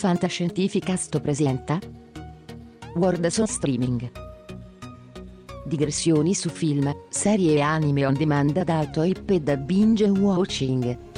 Fantascientificast presenta World on Streaming Digressioni su film, serie e anime on demand da alto hype e da binge watching.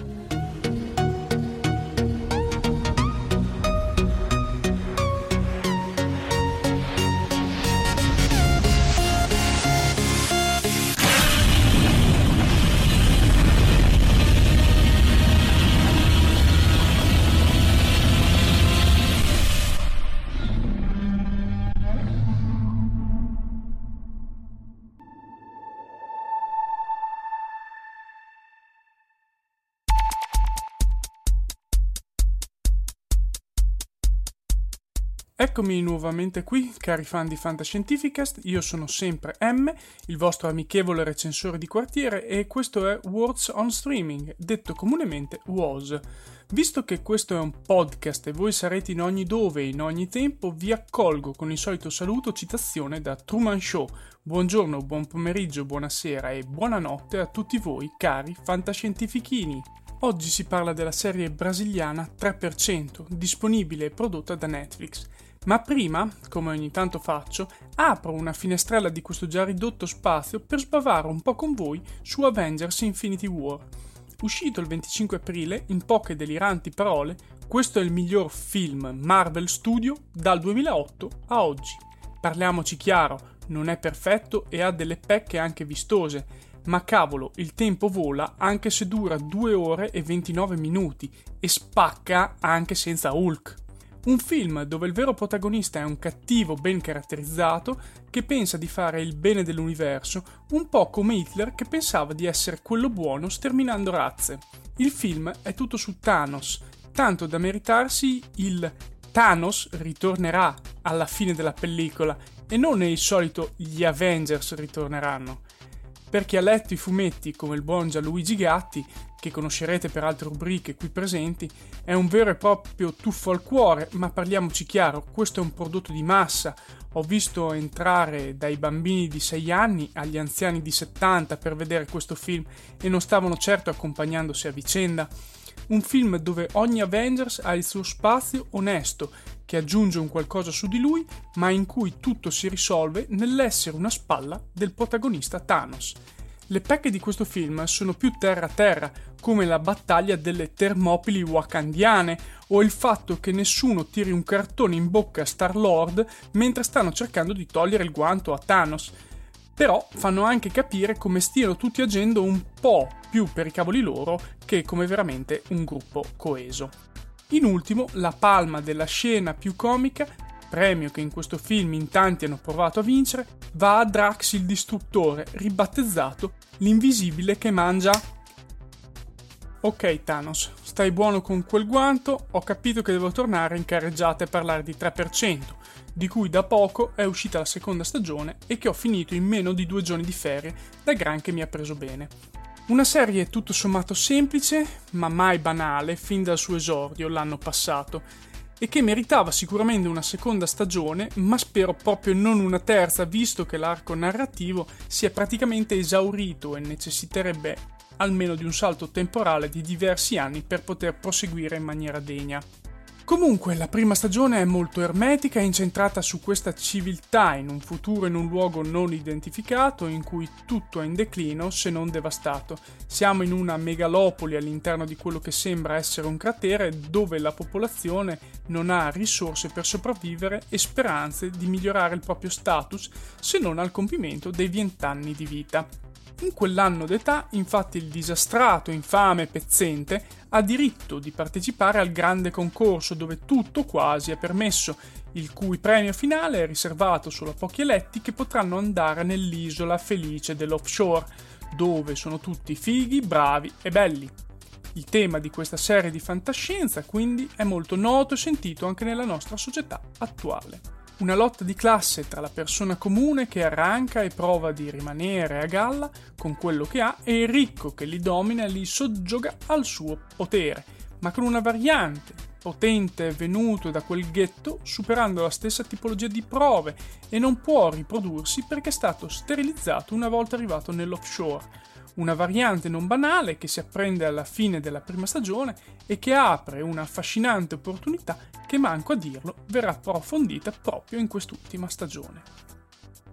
Eccomi nuovamente qui, cari fan di Fantascientificast, io sono sempre M, il vostro amichevole recensore di quartiere e questo è Words on Streaming, detto comunemente WOS. Visto che questo è un podcast e voi sarete in ogni dove e in ogni tempo, vi accolgo con il solito saluto citazione da Truman Show. Buongiorno, buon pomeriggio, buonasera e buonanotte a tutti voi, cari fantascientifichini. Oggi si parla della serie brasiliana 3%, disponibile e prodotta da Netflix. Ma prima, come ogni tanto faccio, apro una finestrella di questo già ridotto spazio per sbavare un po' con voi su Avengers Infinity War. Uscito il 25 aprile, in poche deliranti parole, questo è il miglior film Marvel Studio dal 2008 a oggi. Parliamoci chiaro, non è perfetto e ha delle pecche anche vistose, ma cavolo, il tempo vola anche se dura 2 ore e 29 minuti e spacca anche senza Hulk. Un film dove il vero protagonista è un cattivo ben caratterizzato che pensa di fare il bene dell'universo, un po' come Hitler che pensava di essere quello buono sterminando razze. Il film è tutto su Thanos, tanto da meritarsi il Thanos ritornerà alla fine della pellicola e non il solito gli Avengers ritorneranno. Per chi ha letto i fumetti come il buon Gianluigi Gatti, che conoscerete per altre rubriche qui presenti, è un vero e proprio tuffo al cuore, ma parliamoci chiaro, questo è un prodotto di massa. Ho visto entrare dai bambini di 6 anni agli anziani di 70 per vedere questo film e non stavano certo accompagnandosi a vicenda. Un film dove ogni Avengers ha il suo spazio onesto, che aggiunge un qualcosa su di lui, ma in cui tutto si risolve nell'essere una spalla del protagonista Thanos. Le pecche di questo film sono più terra-terra, come la battaglia delle Termopili wakandiane o il fatto che nessuno tiri un cartone in bocca a Star-Lord mentre stanno cercando di togliere il guanto a Thanos. Però fanno anche capire come stiano tutti agendo un po' più per i cavoli loro che come veramente un gruppo coeso. In ultimo, la palma della scena più comica, premio che in questo film in tanti hanno provato a vincere, va a Drax il distruttore, ribattezzato l'invisibile che mangia. Ok Thanos, Stai buono con quel guanto, ho capito che devo tornare in carreggiata e parlare di 3%, di cui da poco è uscita la seconda stagione e che ho finito in meno di due giorni di ferie, da gran che mi ha preso bene. Una serie tutto sommato semplice, ma mai banale fin dal suo esordio l'anno passato, e che meritava sicuramente una seconda stagione, ma spero proprio non una terza, visto che l'arco narrativo si è praticamente esaurito e necessiterebbe almeno di un salto temporale di diversi anni per poter proseguire in maniera degna. Comunque, la prima stagione è molto ermetica e incentrata su questa civiltà in un futuro in un luogo non identificato in cui tutto è in declino se non devastato. Siamo in una megalopoli all'interno di quello che sembra essere un cratere dove la popolazione non ha risorse per sopravvivere e speranze di migliorare il proprio status se non al compimento dei vent'anni di vita. In quell'anno d'età, infatti, il disastrato, infame pezzente ha diritto di partecipare al grande concorso dove tutto quasi è permesso, il cui premio finale è riservato solo a pochi eletti che potranno andare nell'isola felice dell'offshore, dove sono tutti fighi, bravi e belli. Il tema di questa serie di fantascienza quindi è molto noto e sentito anche nella nostra società attuale. Una lotta di classe tra la persona comune che arranca e prova di rimanere a galla con quello che ha e il ricco che li domina e li soggioga al suo potere, ma con una variante potente venuto da quel ghetto superando la stessa tipologia di prove e non può riprodursi perché è stato sterilizzato una volta arrivato nell'offshore una variante non banale che si apprende alla fine della prima stagione e che apre una affascinante opportunità che, manco a dirlo, verrà approfondita proprio in quest'ultima stagione.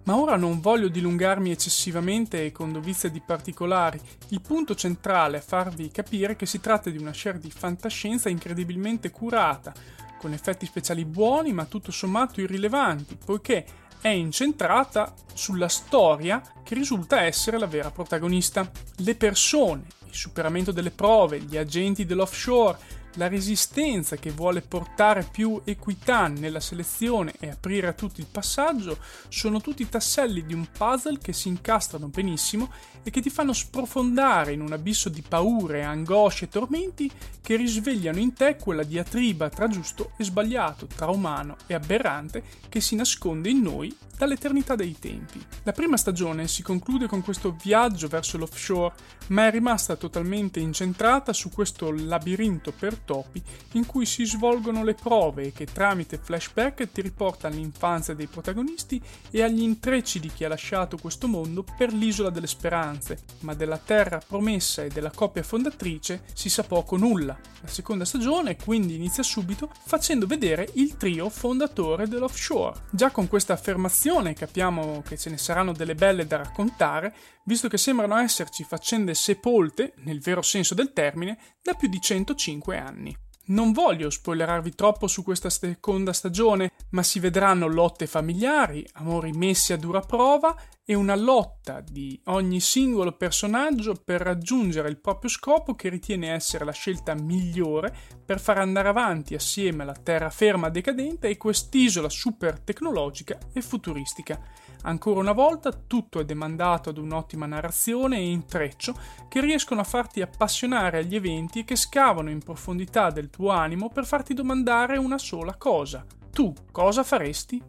Ma ora non voglio dilungarmi eccessivamente e con dovizia di particolari, il punto centrale è farvi capire che si tratta di una share di fantascienza incredibilmente curata, con effetti speciali buoni ma tutto sommato irrilevanti, poiché è incentrata sulla storia che risulta essere la vera protagonista. Le persone, il superamento delle prove, gli agenti dell'offshore, la resistenza che vuole portare più equità nella selezione e aprire a tutti il passaggio sono tutti tasselli di un puzzle che si incastrano benissimo e che ti fanno sprofondare in un abisso di paure, angosce e tormenti che risvegliano in te quella diatriba tra giusto e sbagliato, tra umano e aberrante che si nasconde in noi dall'eternità dei tempi. La prima stagione si conclude con questo viaggio verso l'offshore, ma è rimasta totalmente incentrata su questo labirinto per topi in cui si svolgono le prove e che tramite flashback ti riporta all'infanzia dei protagonisti e agli intrecci di chi ha lasciato questo mondo per l'isola delle speranze, ma della terra promessa e della coppia fondatrice si sa poco nulla. La seconda stagione quindi inizia subito facendo vedere il trio fondatore dell'offshore. Già con questa affermazione capiamo che ce ne saranno delle belle da raccontare, visto che sembrano esserci faccende sepolte, nel vero senso del termine, da più di 105 anni anni. Non voglio spoilerarvi troppo su questa seconda stagione, ma si vedranno lotte familiari, amori messi a dura prova e una lotta di ogni singolo personaggio per raggiungere il proprio scopo che ritiene essere la scelta migliore per far andare avanti assieme alla terraferma decadente e quest'isola super tecnologica e futuristica. Ancora una volta tutto è demandato ad un'ottima narrazione e intreccio che riescono a farti appassionare agli eventi e che scavano in profondità del tuo animo per farti domandare una sola cosa. Tu cosa faresti?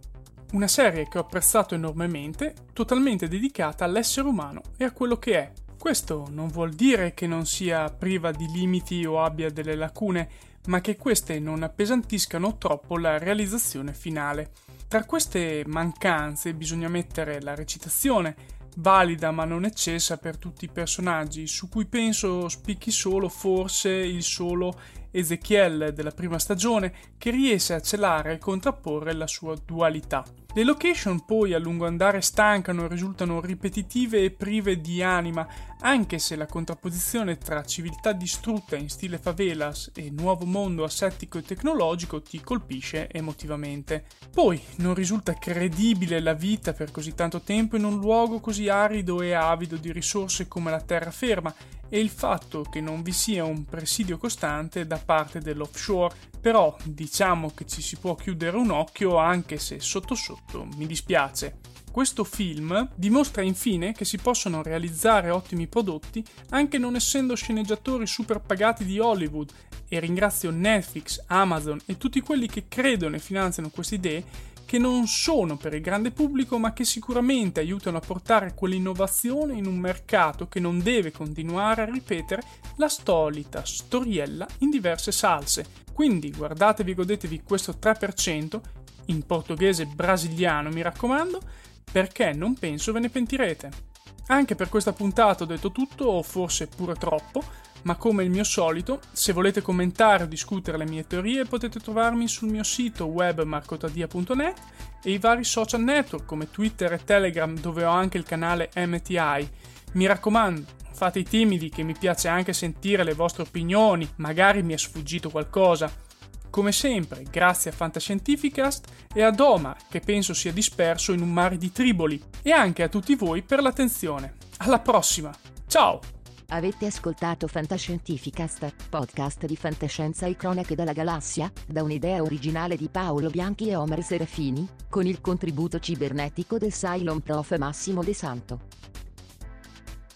Una serie che ho apprezzato enormemente, totalmente dedicata all'essere umano e a quello che è. Questo non vuol dire che non sia priva di limiti o abbia delle lacune, ma che queste non appesantiscano troppo la realizzazione finale. Tra queste mancanze bisogna mettere la recitazione, valida ma non eccessa per tutti i personaggi, su cui penso spicchi solo forse il solo Ezechiel della prima stagione che riesce a celare e contrapporre la sua dualità. Le location poi a lungo andare stancano e risultano ripetitive e prive di anima, anche se la contrapposizione tra civiltà distrutta in stile favelas e nuovo mondo asettico e tecnologico ti colpisce emotivamente. Poi non risulta credibile la vita per così tanto tempo in un luogo così arido e avido di risorse come la terraferma e il fatto che non vi sia un presidio costante da parte dell'offshore, però diciamo che ci si può chiudere un occhio anche se sotto sotto mi dispiace. Questo film dimostra infine che si possono realizzare ottimi prodotti anche non essendo sceneggiatori super pagati di Hollywood e ringrazio Netflix, Amazon e tutti quelli che credono e finanziano queste idee che non sono per il grande pubblico ma che sicuramente aiutano a portare quell'innovazione in un mercato che non deve continuare a ripetere la solita storiella in diverse salse. Quindi guardatevi e godetevi questo 3% in portoghese brasiliano mi raccomando perché non penso ve ne pentirete. Anche per questa puntata ho detto tutto, o forse pure troppo, ma come il mio solito, se volete commentare o discutere le mie teorie potete trovarmi sul mio sito web marcotadia.net e i vari social network come Twitter e Telegram dove ho anche il canale MTI. Mi raccomando, fate i timidi che mi piace anche sentire le vostre opinioni, magari mi è sfuggito qualcosa. Come sempre, grazie a Fantascientificast e ad Omar, che penso sia disperso in un mare di triboli, e anche a tutti voi per l'attenzione. Alla prossima! Ciao! Avete ascoltato Fantascientificast, podcast di fantascienza e cronache dalla galassia, da un'idea originale di Paolo Bianchi e Omar Serafini, con il contributo cibernetico del Cylon Prof Massimo De Santo.